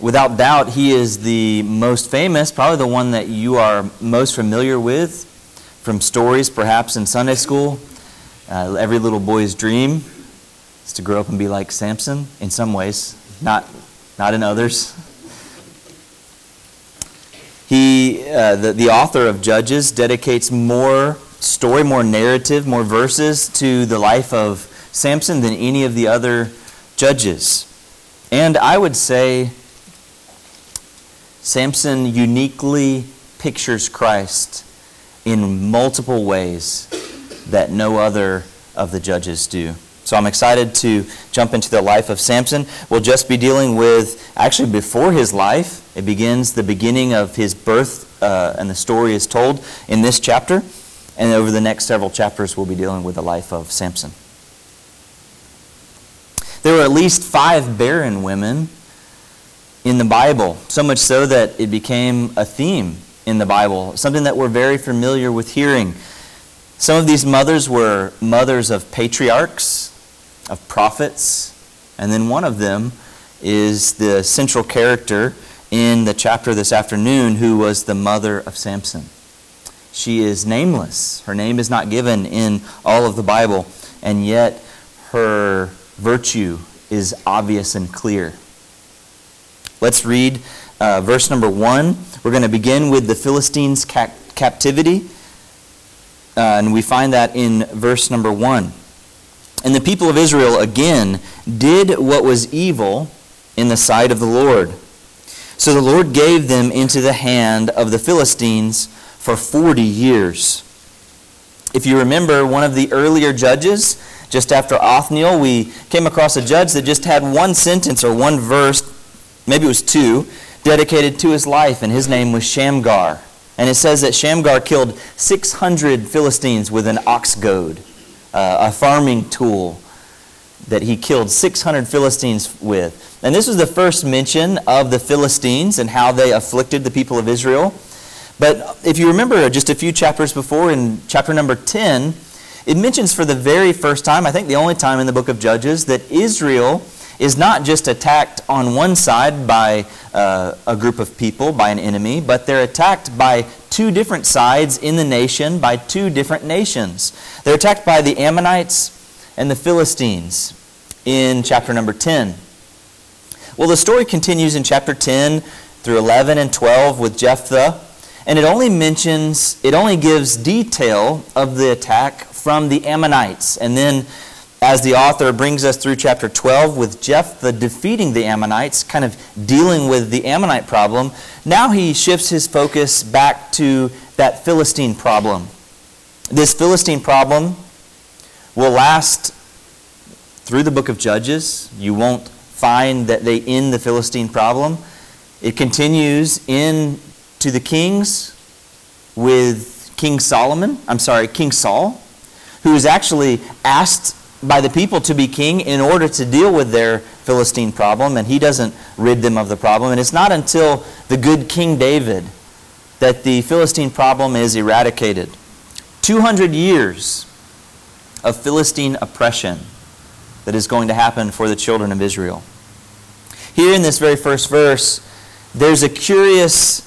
Without doubt, he is the most famous, probably the one that you are most familiar with from stories, perhaps in Sunday school. Uh, every little boy's dream is to grow up and be like Samson in some ways, not, not in others. He, uh, the, the author of Judges, dedicates more story, more narrative, more verses to the life of Samson than any of the other judges. And I would say Samson uniquely pictures Christ in multiple ways that no other of the judges do. So I'm excited to jump into the life of Samson. We'll just be dealing with, actually, before his life. It begins the beginning of his birth, uh, and the story is told in this chapter. And over the next several chapters, we'll be dealing with the life of Samson. There were at least five barren women in the Bible, so much so that it became a theme in the Bible, something that we're very familiar with hearing. Some of these mothers were mothers of patriarchs, of prophets, and then one of them is the central character in the chapter this afternoon who was the mother of Samson. She is nameless. Her name is not given in all of the Bible, and yet her virtue is obvious and clear. Let's read uh, verse number one. We're going to begin with the Philistines' ca- captivity. Uh, and we find that in verse number one. And the people of Israel again did what was evil in the sight of the Lord. So the Lord gave them into the hand of the Philistines for 40 years. If you remember one of the earlier judges, just after Othniel, we came across a judge that just had one sentence or one verse maybe it was two, dedicated to his life, and his name was Shamgar. And it says that Shamgar killed 600 Philistines with an ox goad, uh, a farming tool that he killed 600 Philistines with. And this was the first mention of the Philistines and how they afflicted the people of Israel. But if you remember just a few chapters before, in chapter number 10, it mentions for the very first time, I think the only time in the book of Judges, that Israel is not just attacked on one side by uh, a group of people, by an enemy, but they're attacked by two different sides in the nation, by two different nations. They're attacked by the Ammonites and the Philistines in chapter number 10. Well, the story continues in chapter 10 through 11 and 12 with Jephthah, and it only mentions, it only gives detail of the attack from the Ammonites. And then as the author brings us through chapter 12 with Jephthah defeating the Ammonites, kind of dealing with the Ammonite problem, now he shifts his focus back to that Philistine problem. This Philistine problem will last through the book of Judges. You won't find that they end the Philistine problem. It continues into the kings with King Solomon, I'm sorry, King Saul, who is actually asked by the people to be king in order to deal with their Philistine problem, and he doesn't rid them of the problem. And it's not until the good King David that the Philistine problem is eradicated. 200 years of Philistine oppression that is going to happen for the children of Israel. Here in this very first verse, there's a curious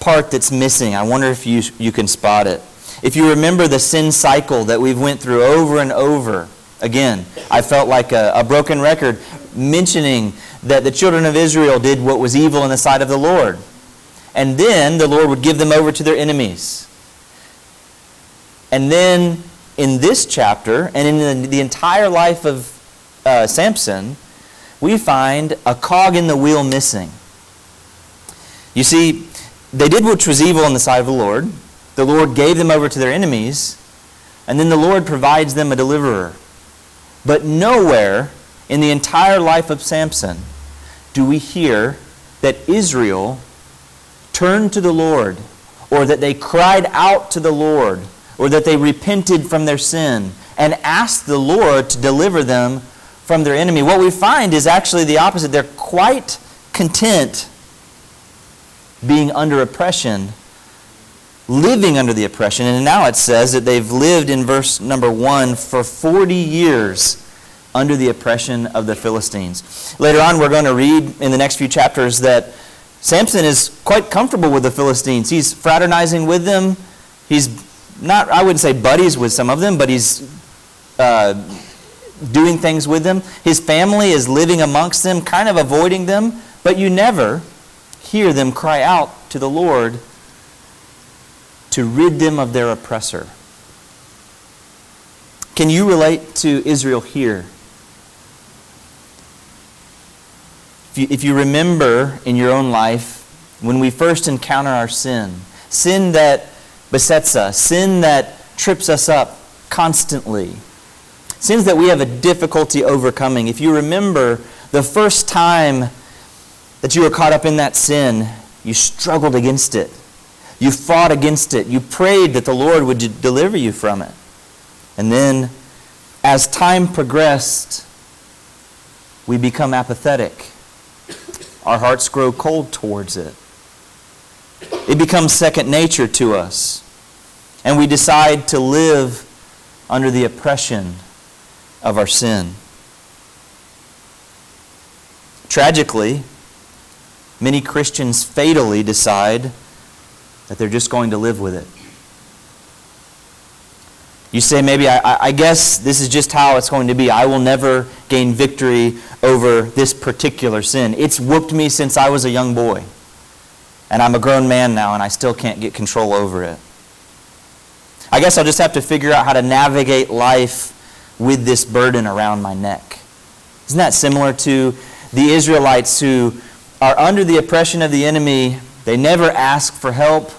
part that's missing. I wonder if you, you can spot it. If you remember the sin cycle that we've went through over and over, Again, I felt like a, a, broken record mentioning that the children of Israel did what was evil in the sight of the Lord. And then the Lord would give them over to their enemies. And then in this chapter, and in the, the entire life of uh, Samson, we find a cog in the wheel missing. You see, they did which was evil in the sight of the Lord. The Lord gave them over to their enemies. And then the Lord provides them a deliverer. But nowhere in the entire life of Samson do we hear that Israel turned to the Lord, or that they cried out to the Lord, or that they repented from their sin and asked the Lord to deliver them from their enemy. What we find is actually the opposite. They're quite content being under oppression, living under the oppression. And now it says that they've lived in verse number 1 for 40 years under the oppression of the Philistines. Later on, we're going to read in the next few chapters that Samson is quite comfortable with the Philistines. He's fraternizing with them. He's not, I wouldn't say buddies with some of them, but he's uh, doing things with them. His family is living amongst them, kind of avoiding them, but you never hear them cry out to the Lord to rid them of their oppressor. Can you relate to Israel here? If you, if you remember in your own life when we first encounter our sin, sin that besets us, sin that trips us up constantly, sins that we have a difficulty overcoming. If you remember the first time that you were caught up in that sin, you struggled against it. You fought against it. You prayed that the Lord would deliver you from it. And then, as time progressed, we become apathetic. Our hearts grow cold towards it. It becomes second nature to us. And we decide to live under the oppression of our sin. Tragically, many Christians fatally decide that they're just going to live with it. You say, maybe, I, I, guess this is just how it's going to be. I will never gain victory over this particular sin. It's whooped me since I was a young boy. And I'm a grown man now, and I still can't get control over it. I guess I'll just have to figure out how to navigate life with this burden around my neck. Isn't that similar to the Israelites who are under the oppression of the enemy? They never ask for help.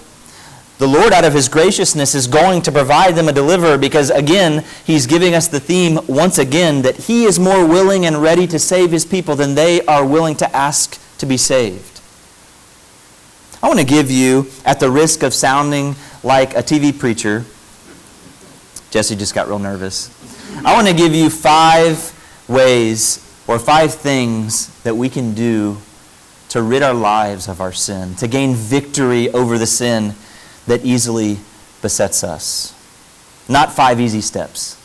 The Lord, out of His graciousness, is going to provide them a deliverer because, again, He's giving us the theme once again that He is more willing and ready to save His people than they are willing to ask to be saved. I want to give you, at the risk of sounding like a TV preacher, Jesse just got real nervous. I want to give you five ways or five things that we can do to rid our lives of our sin, to gain victory over the sin that easily besets us. Not five easy steps,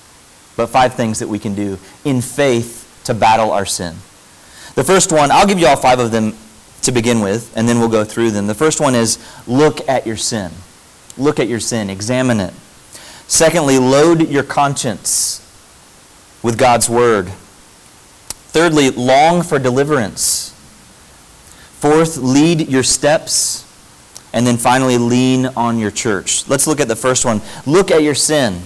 but five things that we can do in faith to battle our sin. The first one, I'll give you all five of them to begin with, and then we'll go through them. The first one is look at your sin. Look at your sin, examine it. Secondly, load your conscience with God's word. Thirdly, long for deliverance. Fourth, lead your steps. And then finally, lean on your church. Let's look at the first one. Look at your sin.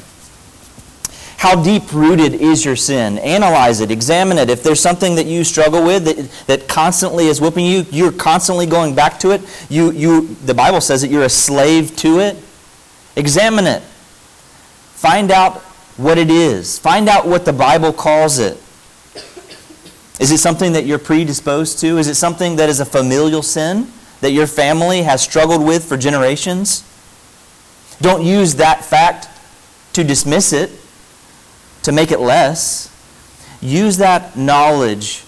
How deep rooted is your sin? Analyze it, examine it. If there's something that you struggle with that, that constantly is whipping you, you're constantly going back to it. You, you, the Bible says that you're a slave to it. Examine it. Find out what it is. Find out what the Bible calls it. Is it something that you're predisposed to? Is it something that is a familial sin that your family has struggled with for generations? Don't use that fact to dismiss it, to make it less. Use that knowledge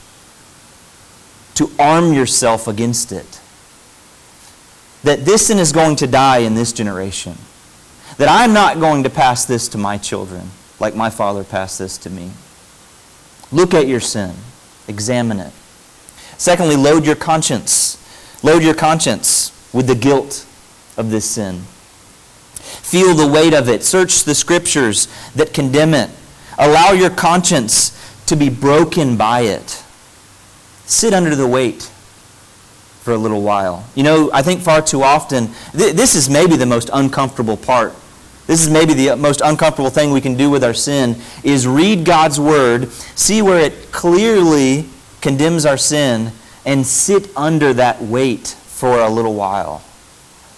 to arm yourself against it. That this sin is going to die in this generation that I'm not going to pass this to my children like my father passed this to me. Look at your sin, examine it. Secondly, load your conscience. Load your conscience with the guilt of this sin. Feel the weight of it. Search the scriptures that condemn it. Allow your conscience to be broken by it. Sit under the weight for a little while. You know, I think far too often, th- this is maybe the most uncomfortable part this is maybe the most uncomfortable thing we can do with our sin is read God's word, see where it clearly condemns our sin, and sit under that weight for a little while.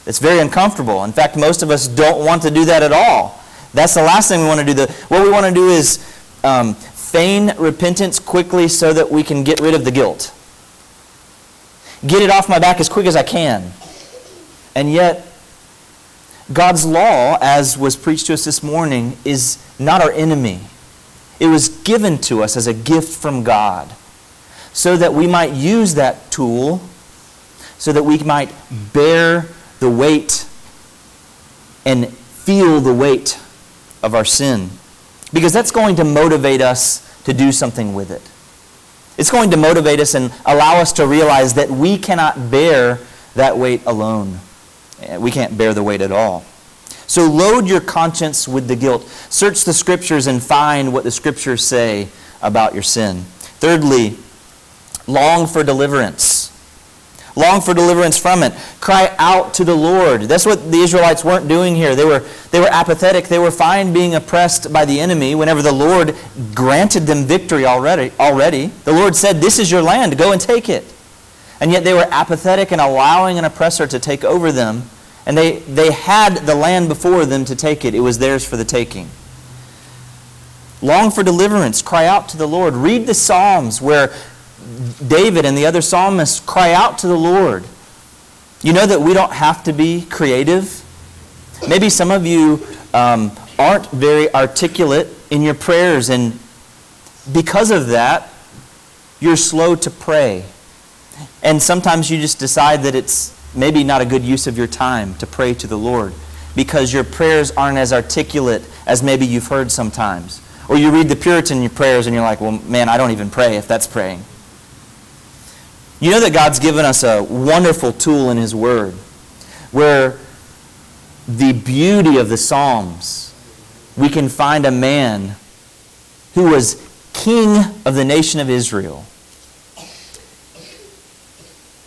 It's very uncomfortable. In fact, most of us don't want to do that at all. That's the last thing we want to do. The, what we want to do is um, feign repentance quickly so that we can get rid of the guilt. Get it off my back as quick as I can. And yet, God's law, as was preached to us this morning, is not our enemy. It was given to us as a gift from God so that we might use that tool, so that we might bear the weight and feel the weight of our sin. Because that's going to motivate us to do something with it. It's going to motivate us and allow us to realize that we cannot bear that weight alone. Eh, we can't bear the weight at all. So load your conscience with the guilt. Search the scriptures and find what the scriptures say about your sin. Thirdly, long for deliverance. Long for deliverance from it. Cry out to the Lord. That's what the Israelites weren't doing here. They were, they were apathetic. They were fine being oppressed by the enemy whenever the Lord granted them victory already. already. The Lord said, This is your land. Go and take it. And yet they were apathetic and allowing an oppressor to take over them. And they, they had the land before them to take it. It was theirs for the taking. Long for deliverance. Cry out to the Lord. Read the Psalms where David and the other psalmists cry out to the Lord. You know that we don't have to be creative. Maybe some of you um, aren't very articulate in your prayers, and because of that, you're slow to pray. And sometimes you just decide that it's maybe not a good use of your time to pray to the Lord because your prayers aren't as articulate as maybe you've heard sometimes. Or you read the Puritan prayers and you're like, well, man, I don't even pray if that's praying. You know that God's given us a wonderful tool in His Word where the beauty of the Psalms, we can find a man who was king of the nation of Israel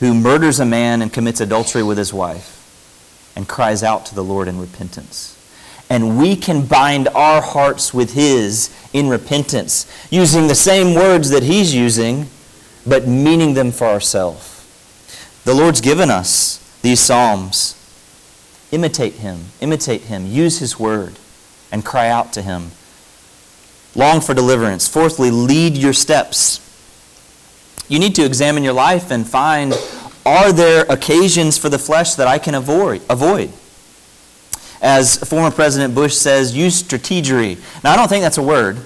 who murders a man and commits adultery with his wife and cries out to the Lord in repentance. And we can bind our hearts with his in repentance, using the same words that he's using, but meaning them for ourselves. The Lord's given us these Psalms. Imitate him, imitate him, use his word, and cry out to him. Long for deliverance. Fourthly, lead your steps. You need to examine your life and find are there occasions for the flesh that I can avoid? avoid? As former President Bush says, use strategery. Now, I don't think that's a word,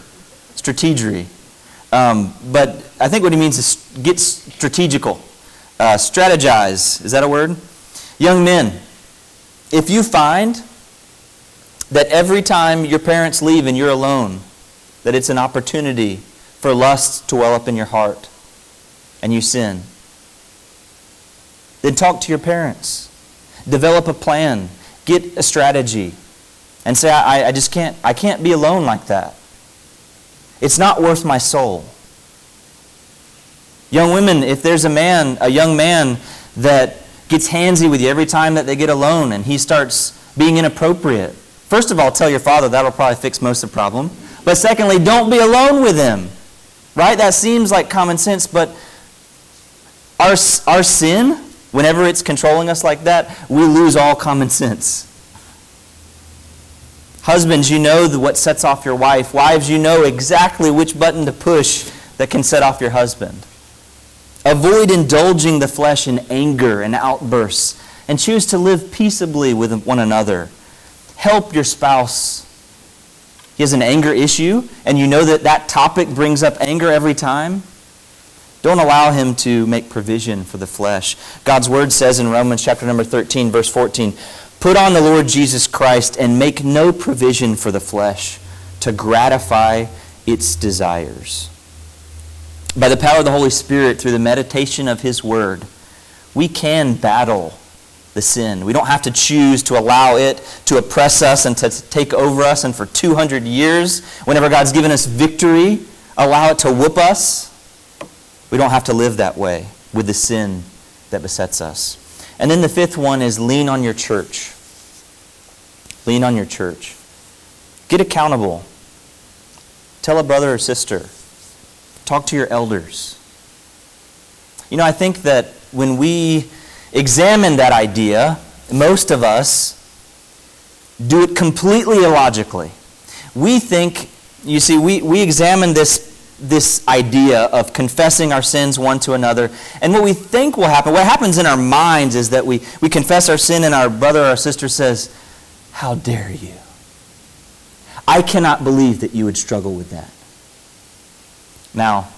strategery. Um, but I think what he means is get strategical. Uh, strategize. Is that a word? Young men, if you find that every time your parents leave and you're alone, that it's an opportunity for lust to well up in your heart, and you sin. Then talk to your parents. Develop a plan. Get a strategy. And say, I, I just can't, I can't be alone like that. It's not worth my soul. Young women, if there's a man, a young man that gets handsy with you every time that they get alone and he starts being inappropriate, first of all, tell your father. That'll probably fix most of the problem. But secondly, don't be alone with him. Right? That seems like common sense, but our, our sin, whenever it's controlling us like that, we lose all common sense. Husbands, you know what sets off your wife. Wives, you know exactly which button to push that can set off your husband. Avoid indulging the flesh in anger and outbursts and choose to live peaceably with one another. Help your spouse. He has an anger issue, and you know that that topic brings up anger every time. Don't allow him to make provision for the flesh. God's word says in Romans chapter number 13, verse 14, Put on the Lord Jesus Christ and make no provision for the flesh to gratify its desires. By the power of the Holy Spirit, through the meditation of his word, we can battle the sin. We don't have to choose to allow it to oppress us and to take over us. And for 200 years, whenever God's given us victory, allow it to whoop us. We don't have to live that way with the sin that besets us. And then the fifth one is lean on your church. Lean on your church. Get accountable. Tell a brother or sister. Talk to your elders. You know, I think that when we examine that idea, most of us do it completely illogically. We think, you see, we, we examine this this idea of confessing our sins one to another. And what we think will happen, what happens in our minds is that we, we confess our sin and our brother or our sister says, How dare you? I cannot believe that you would struggle with that. Now,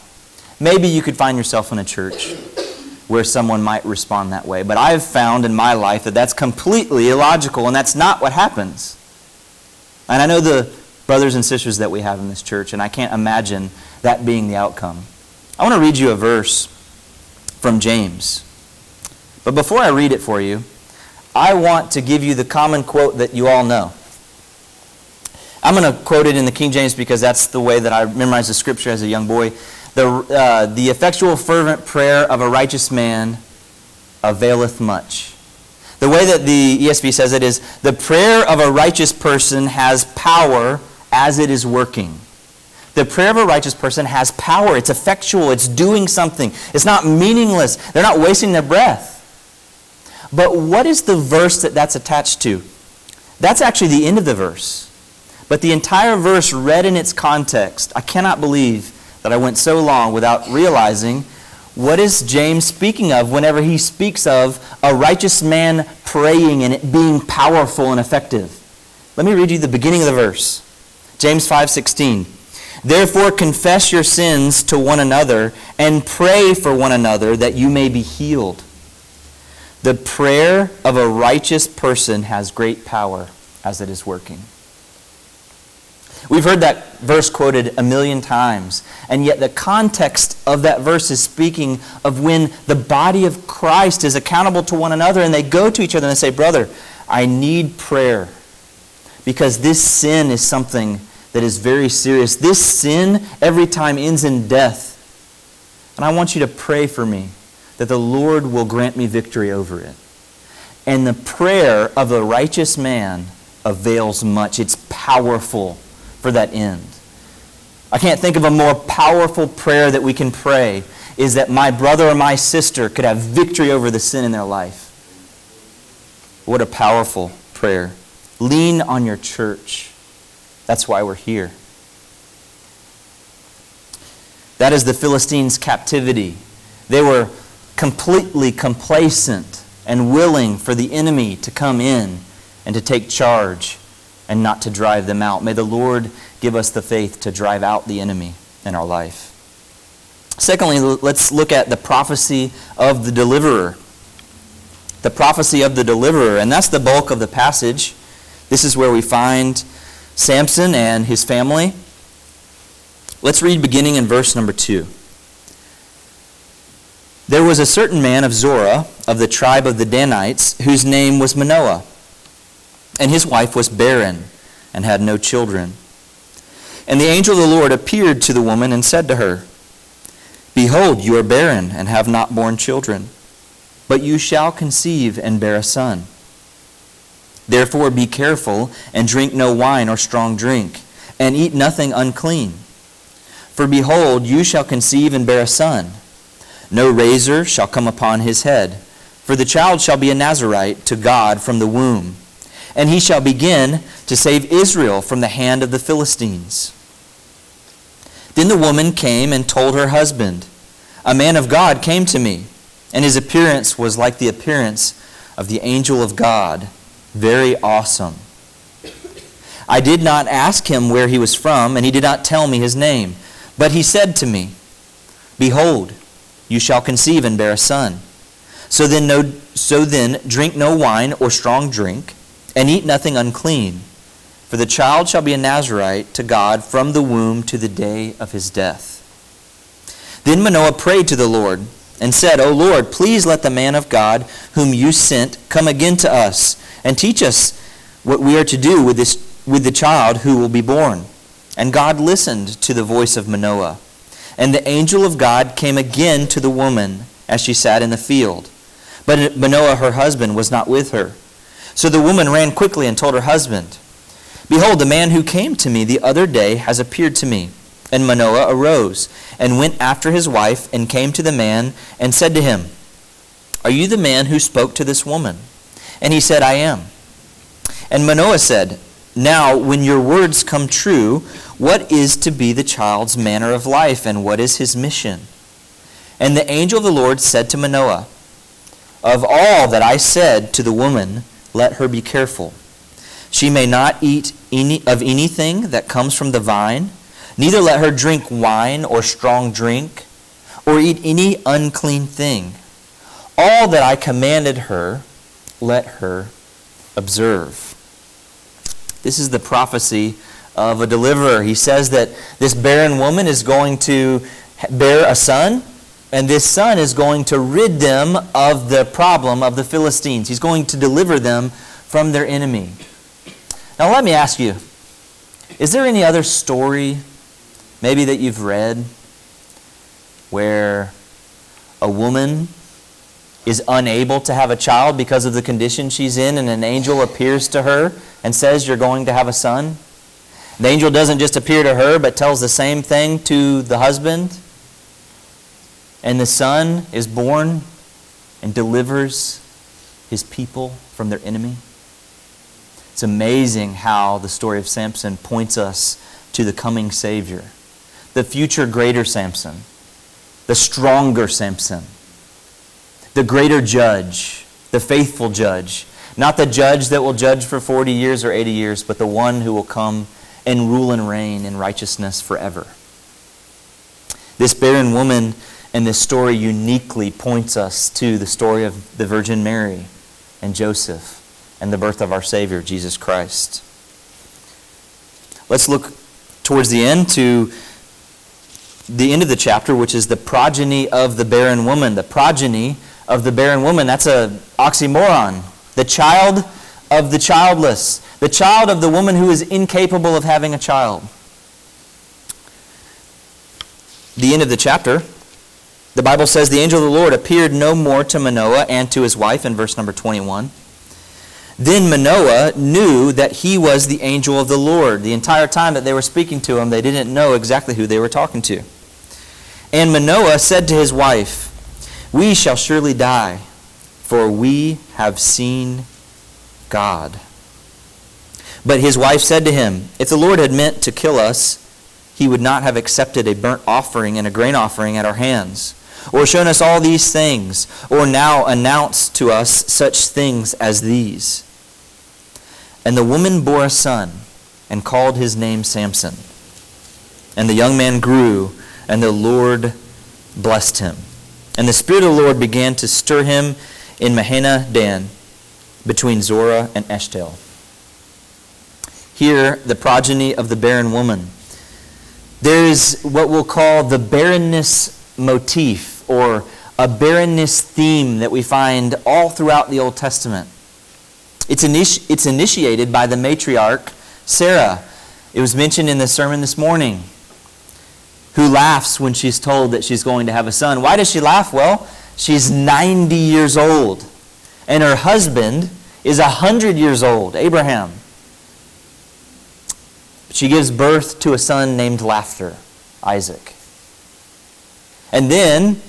maybe you could find yourself in a church where someone might respond that way, but I've found in my life that that's completely illogical and that's not what happens. And I know the brothers and sisters that we have in this church, and I can't imagine that being the outcome. I want to read you a verse from James. But before I read it for you, I want to give you the common quote that you all know. I'm going to quote it in the King James because that's the way that I memorized the scripture as a young boy. The, uh, the effectual, fervent prayer of a righteous man availeth much. The way that the ESV says it is the prayer of a righteous person has power as it is working. The prayer of a righteous person has power. It's effectual. It's doing something. It's not meaningless. They're not wasting their breath. But what is the verse that that's attached to? That's actually the end of the verse. But the entire verse read in its context, I cannot believe that I went so long without realizing what is James speaking of whenever he speaks of a righteous man praying and it being powerful and effective. Let me read you the beginning of the verse. James 5:16. Therefore confess your sins to one another and pray for one another that you may be healed. The prayer of a righteous person has great power as it is working. We've heard that verse quoted a million times, and yet the context of that verse is speaking of when the body of Christ is accountable to one another and they go to each other and they say, Brother, I need prayer because this sin is something that is very serious. This sin every time ends in death. And I want you to pray for me that the Lord will grant me victory over it. And the prayer of the righteous man avails much. It's powerful for that end. I can't think of a more powerful prayer that we can pray is that my brother or my sister could have victory over the sin in their life. What a powerful prayer. Lean on your church. That's why we're here. That is the Philistines' captivity. They were completely complacent and willing for the enemy to come in and to take charge and not to drive them out. May the Lord give us the faith to drive out the enemy in our life. Secondly, let's look at the prophecy of the deliverer. The prophecy of the deliverer, and that's the bulk of the passage. This is where we find Samson and his family. Let's read beginning in verse number 2. There was a certain man of Zorah, of the tribe of the Danites, whose name was Manoah and his wife was barren and had no children. And the angel of the Lord appeared to the woman and said to her, Behold, you are barren and have not borne children, but you shall conceive and bear a son. Therefore be careful and drink no wine or strong drink, and eat nothing unclean. For behold, you shall conceive and bear a son. No razor shall come upon his head, for the child shall be a Nazarite to God from the womb and he shall begin to save Israel from the hand of the Philistines. Then the woman came and told her husband, A man of God came to me, and his appearance was like the appearance of the angel of God, very awesome. I did not ask him where he was from, and he did not tell me his name. But he said to me, Behold, you shall conceive and bear a son. So then, no, so then drink no wine or strong drink and eat nothing unclean. For the child shall be a Nazarite to God from the womb to the day of his death. Then Manoah prayed to the Lord and said, O Lord, please let the man of God whom you sent come again to us and teach us what we are to do with, this, with the child who will be born. And God listened to the voice of Manoah. And the angel of God came again to the woman as she sat in the field. But Manoah, her husband, was not with her. So the woman ran quickly and told her husband, Behold, the man who came to me the other day has appeared to me. And Manoah arose and went after his wife and came to the man and said to him, Are you the man who spoke to this woman? And he said, I am. And Manoah said, Now, when your words come true, what is to be the child's manner of life, and what is his mission? And the angel of the Lord said to Manoah, Of all that I said to the woman, let her be careful. She may not eat any, of anything that comes from the vine, neither let her drink wine or strong drink, or eat any unclean thing. All that I commanded her, let her observe. This is the prophecy of a deliverer. He says that this barren woman is going to bear a son, and this son is going to rid them of the problem of the Philistines. He's going to deliver them from their enemy. Now, let me ask you is there any other story, maybe that you've read, where a woman is unable to have a child because of the condition she's in, and an angel appears to her and says, You're going to have a son? The angel doesn't just appear to her, but tells the same thing to the husband. And the son is born and delivers his people from their enemy. It's amazing how the story of Samson points us to the coming Savior, the future greater Samson, the stronger Samson, the greater judge, the faithful judge. Not the judge that will judge for 40 years or 80 years, but the one who will come and rule and reign in righteousness forever. This barren woman and this story uniquely points us to the story of the Virgin Mary and Joseph and the birth of our Savior, Jesus Christ. Let's look towards the end to the end of the chapter, which is the progeny of the barren woman. The progeny of the barren woman, that's a oxymoron. The child of the childless, the child of the woman who is incapable of having a child. The end of the chapter, the Bible says the angel of the Lord appeared no more to Manoah and to his wife in verse number 21. Then Manoah knew that he was the angel of the Lord. The entire time that they were speaking to him, they didn't know exactly who they were talking to. And Manoah said to his wife, We shall surely die, for we have seen God. But his wife said to him, If the Lord had meant to kill us, he would not have accepted a burnt offering and a grain offering at our hands, or shown us all these things, or now announced to us such things as these. And the woman bore a son and called his name Samson. And the young man grew, and the Lord blessed him. And the Spirit of the Lord began to stir him in Mahaneh Dan, between Zorah and Eshtaol. Here, the progeny of the barren woman. There is what we'll call the barrenness motif, or a barrenness theme that we find all throughout the Old Testament. It's, initi- it's initiated by the matriarch Sarah. It was mentioned in the sermon this morning. Who laughs when she's told that she's going to have a son? Why does she laugh? Well, she's 90 years old, and her husband is 100 years old, Abraham. She gives birth to a son named Laughter, Isaac. And then,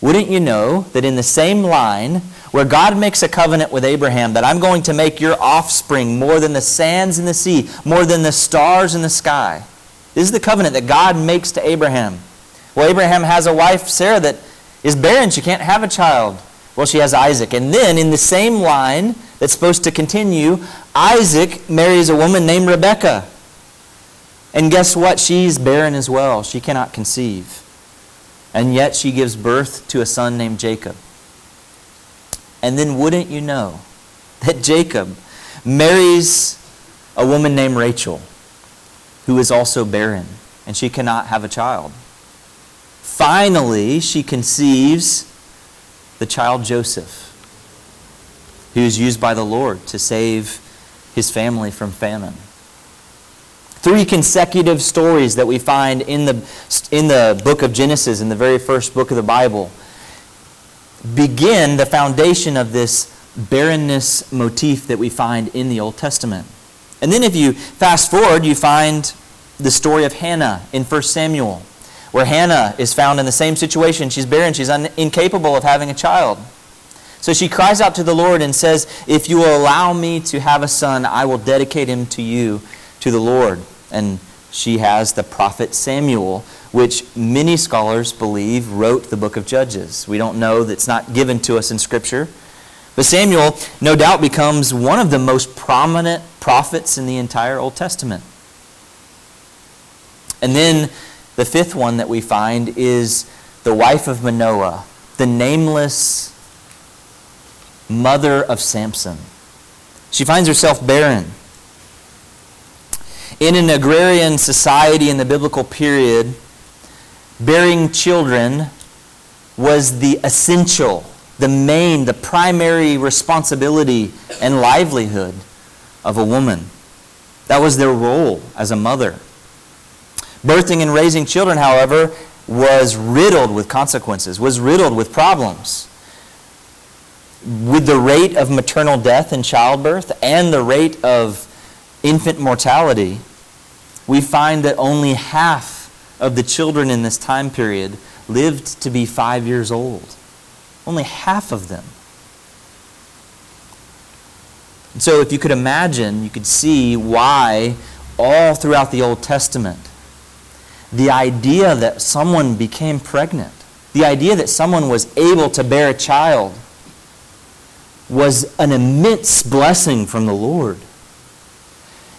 wouldn't you know that in the same line, where God makes a covenant with Abraham that I'm going to make your offspring more than the sands in the sea, more than the stars in the sky. This is the covenant that God makes to Abraham. Well, Abraham has a wife, Sarah, that is barren. She can't have a child. Well, she has Isaac. And then, in the same line that's supposed to continue, Isaac marries a woman named Rebekah. And guess what? She's barren as well. She cannot conceive. And yet she gives birth to a son named Jacob. And then wouldn't you know that Jacob marries a woman named Rachel who is also barren and she cannot have a child. Finally, she conceives the child Joseph, who is used by the Lord to save his family from famine. Three consecutive stories that we find in the, in the book of Genesis, in the very first book of the Bible, begin the foundation of this barrenness motif that we find in the Old Testament. And then if you fast forward, you find the story of Hannah in 1 Samuel, where Hannah is found in the same situation. She's barren, she's un- incapable of having a child. So she cries out to the Lord and says, If you will allow me to have a son, I will dedicate him to you, to the Lord. And she has the prophet Samuel which many scholars believe wrote the book of Judges. We don't know, that's not given to us in Scripture. But Samuel, no doubt, becomes one of the most prominent prophets in the entire Old Testament. And then the fifth one that we find is the wife of Manoah, the nameless mother of Samson. She finds herself barren. In an agrarian society in the biblical period, bearing children was the essential, the main, the primary responsibility and livelihood of a woman. That was their role as a mother. Birthing and raising children, however, was riddled with consequences, was riddled with problems. With the rate of maternal death in childbirth and the rate of infant mortality, we find that only half of the children in this time period lived to be five years old. Only half of them. And so, if you could imagine, you could see why all throughout the Old Testament, the idea that someone became pregnant, the idea that someone was able to bear a child, was an immense blessing from the Lord.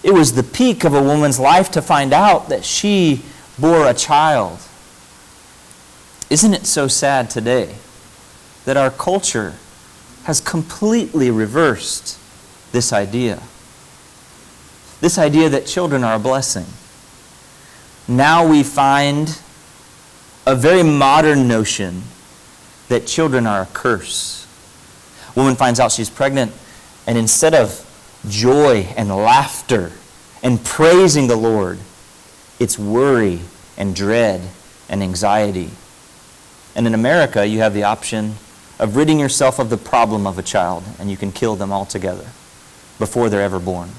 It was the peak of a woman's life to find out that she bore a child. Isn't it so sad today that our culture has completely reversed this idea? This idea that children are a blessing. Now we find a very modern notion that children are a curse. A woman finds out she's pregnant, and instead of joy and laughter and praising the Lord, it's worry and dread and anxiety. And in America, you have the option of ridding yourself of the problem of a child, and you can kill them altogether before they're ever born.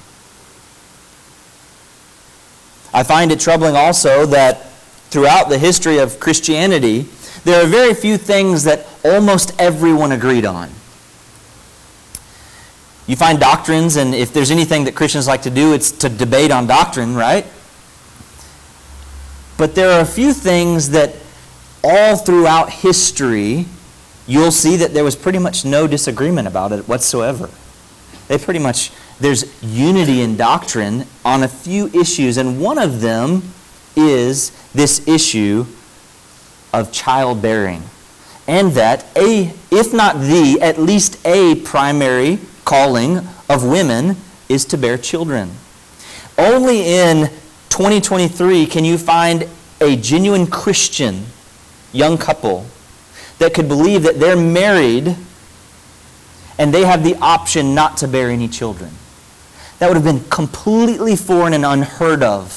I find it troubling also that throughout the history of Christianity, there are very few things that almost everyone agreed on. You find doctrines, and if there's anything that Christians like to do, it's to debate on doctrine, right? But there are a few things that all throughout history, you'll see that there was pretty much no disagreement about it whatsoever. They pretty much, there's unity in doctrine on a few issues, and one of them is this issue of childbearing. And that a, if not the, at least a primary calling of women is to bear children. Only in 2023 can you find a genuine Christian young couple that could believe that they're married and they have the option not to bear any children. That would have been completely foreign and unheard of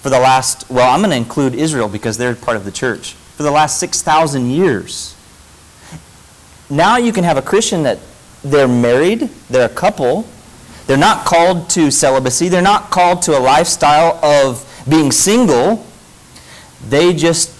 for the last, well, I'm going to include Israel because they're part of the church, for the last 6,000 years. Now you can have a Christian that they're married, they're a couple, they're not called to celibacy. They're not called to a lifestyle of being single. They just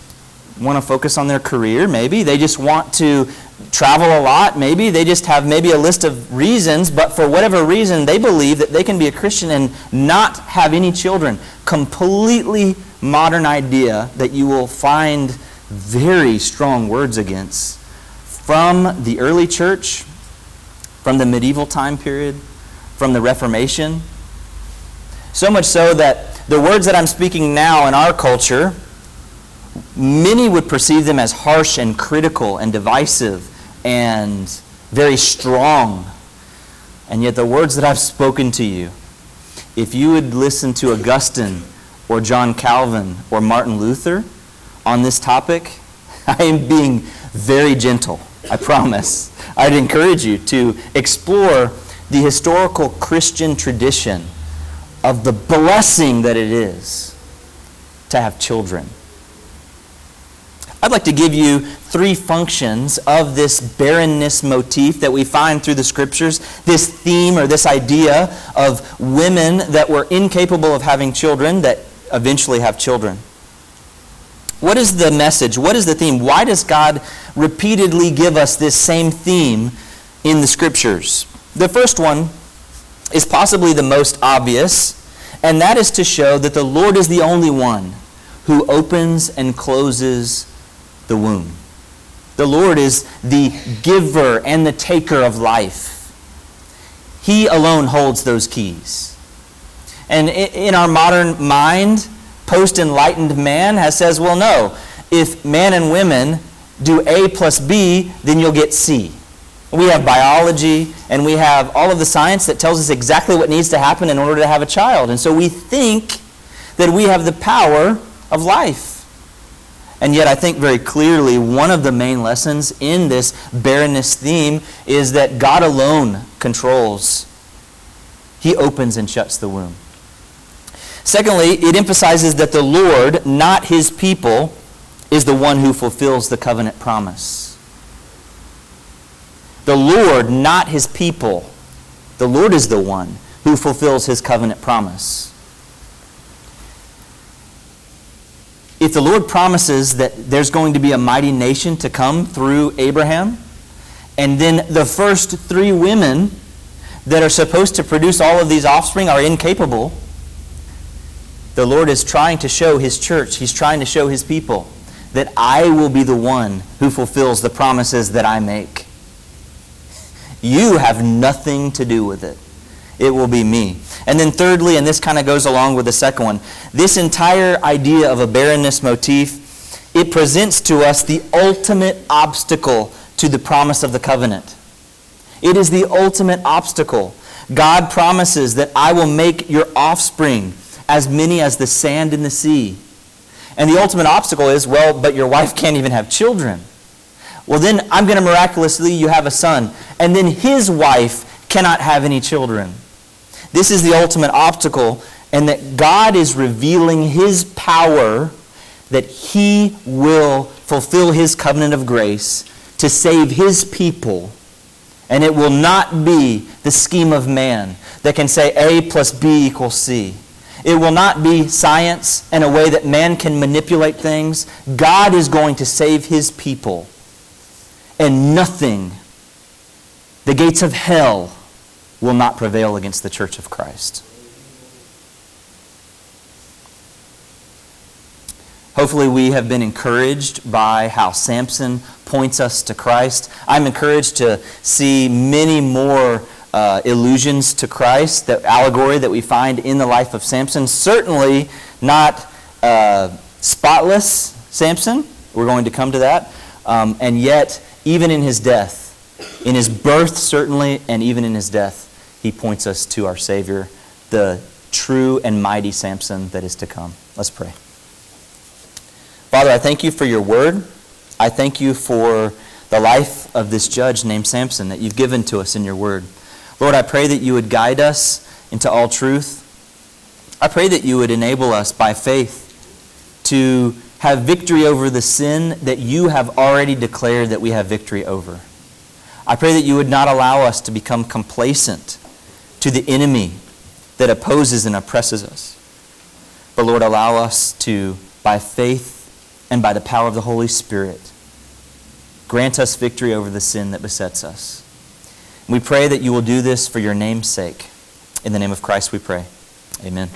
want to focus on their career, maybe. They just want to travel a lot, maybe. They just have maybe a list of reasons, but for whatever reason, they believe that they can be a Christian and not have any children. Completely modern idea that you will find very strong words against from the early church, from the medieval time period, from the Reformation. So much so that the words that I'm speaking now in our culture, many would perceive them as harsh and critical and divisive and very strong. And yet, the words that I've spoken to you, if you would listen to Augustine or John Calvin or Martin Luther on this topic, I am being very gentle, I promise. I'd encourage you to explore the historical Christian tradition of the blessing that it is to have children. I'd like to give you three functions of this barrenness motif that we find through the scriptures, this theme or this idea of women that were incapable of having children that eventually have children. What is the message? What is the theme? Why does God repeatedly give us this same theme in the scriptures? The first one is possibly the most obvious, and that is to show that the Lord is the only one who opens and closes the womb. The Lord is the giver and the taker of life. He alone holds those keys. And in our modern mind, post enlightened man has says, well, no, if man and women do A plus B, then you'll get C. We have biology and we have all of the science that tells us exactly what needs to happen in order to have a child. And so we think that we have the power of life. And yet, I think very clearly one of the main lessons in this barrenness theme is that God alone controls. He opens and shuts the womb. Secondly, it emphasizes that the Lord, not his people, is the one who fulfills the covenant promise. The Lord, not his people. The Lord is the one who fulfills his covenant promise. If the Lord promises that there's going to be a mighty nation to come through Abraham, and then the first three women that are supposed to produce all of these offspring are incapable, the Lord is trying to show his church, he's trying to show his people that I will be the one who fulfills the promises that I make. You have nothing to do with it. It will be me. And then, thirdly, and this kind of goes along with the second one, this entire idea of a barrenness motif, it presents to us the ultimate obstacle to the promise of the covenant. It is the ultimate obstacle. God promises that I will make your offspring as many as the sand in the sea. And the ultimate obstacle is, well, but your wife can't even have children. Well, then I'm going to miraculously, you have a son. And then his wife cannot have any children. This is the ultimate obstacle, and that God is revealing his power that he will fulfill his covenant of grace to save his people. And it will not be the scheme of man that can say A plus B equals C. It will not be science and a way that man can manipulate things. God is going to save his people. And nothing, the gates of hell, will not prevail against the church of Christ. Hopefully, we have been encouraged by how Samson points us to Christ. I'm encouraged to see many more uh, allusions to Christ, that allegory that we find in the life of Samson. Certainly not uh, spotless Samson. We're going to come to that. Um, and yet, even in his death, in his birth, certainly, and even in his death, he points us to our Savior, the true and mighty Samson that is to come. Let's pray. Father, I thank you for your word. I thank you for the life of this judge named Samson that you've given to us in your word. Lord, I pray that you would guide us into all truth. I pray that you would enable us by faith to have victory over the sin that you have already declared that we have victory over. I pray that you would not allow us to become complacent to the enemy that opposes and oppresses us. But Lord, allow us to, by faith and by the power of the Holy Spirit, grant us victory over the sin that besets us. We pray that you will do this for your name's sake. In the name of Christ we pray. Amen.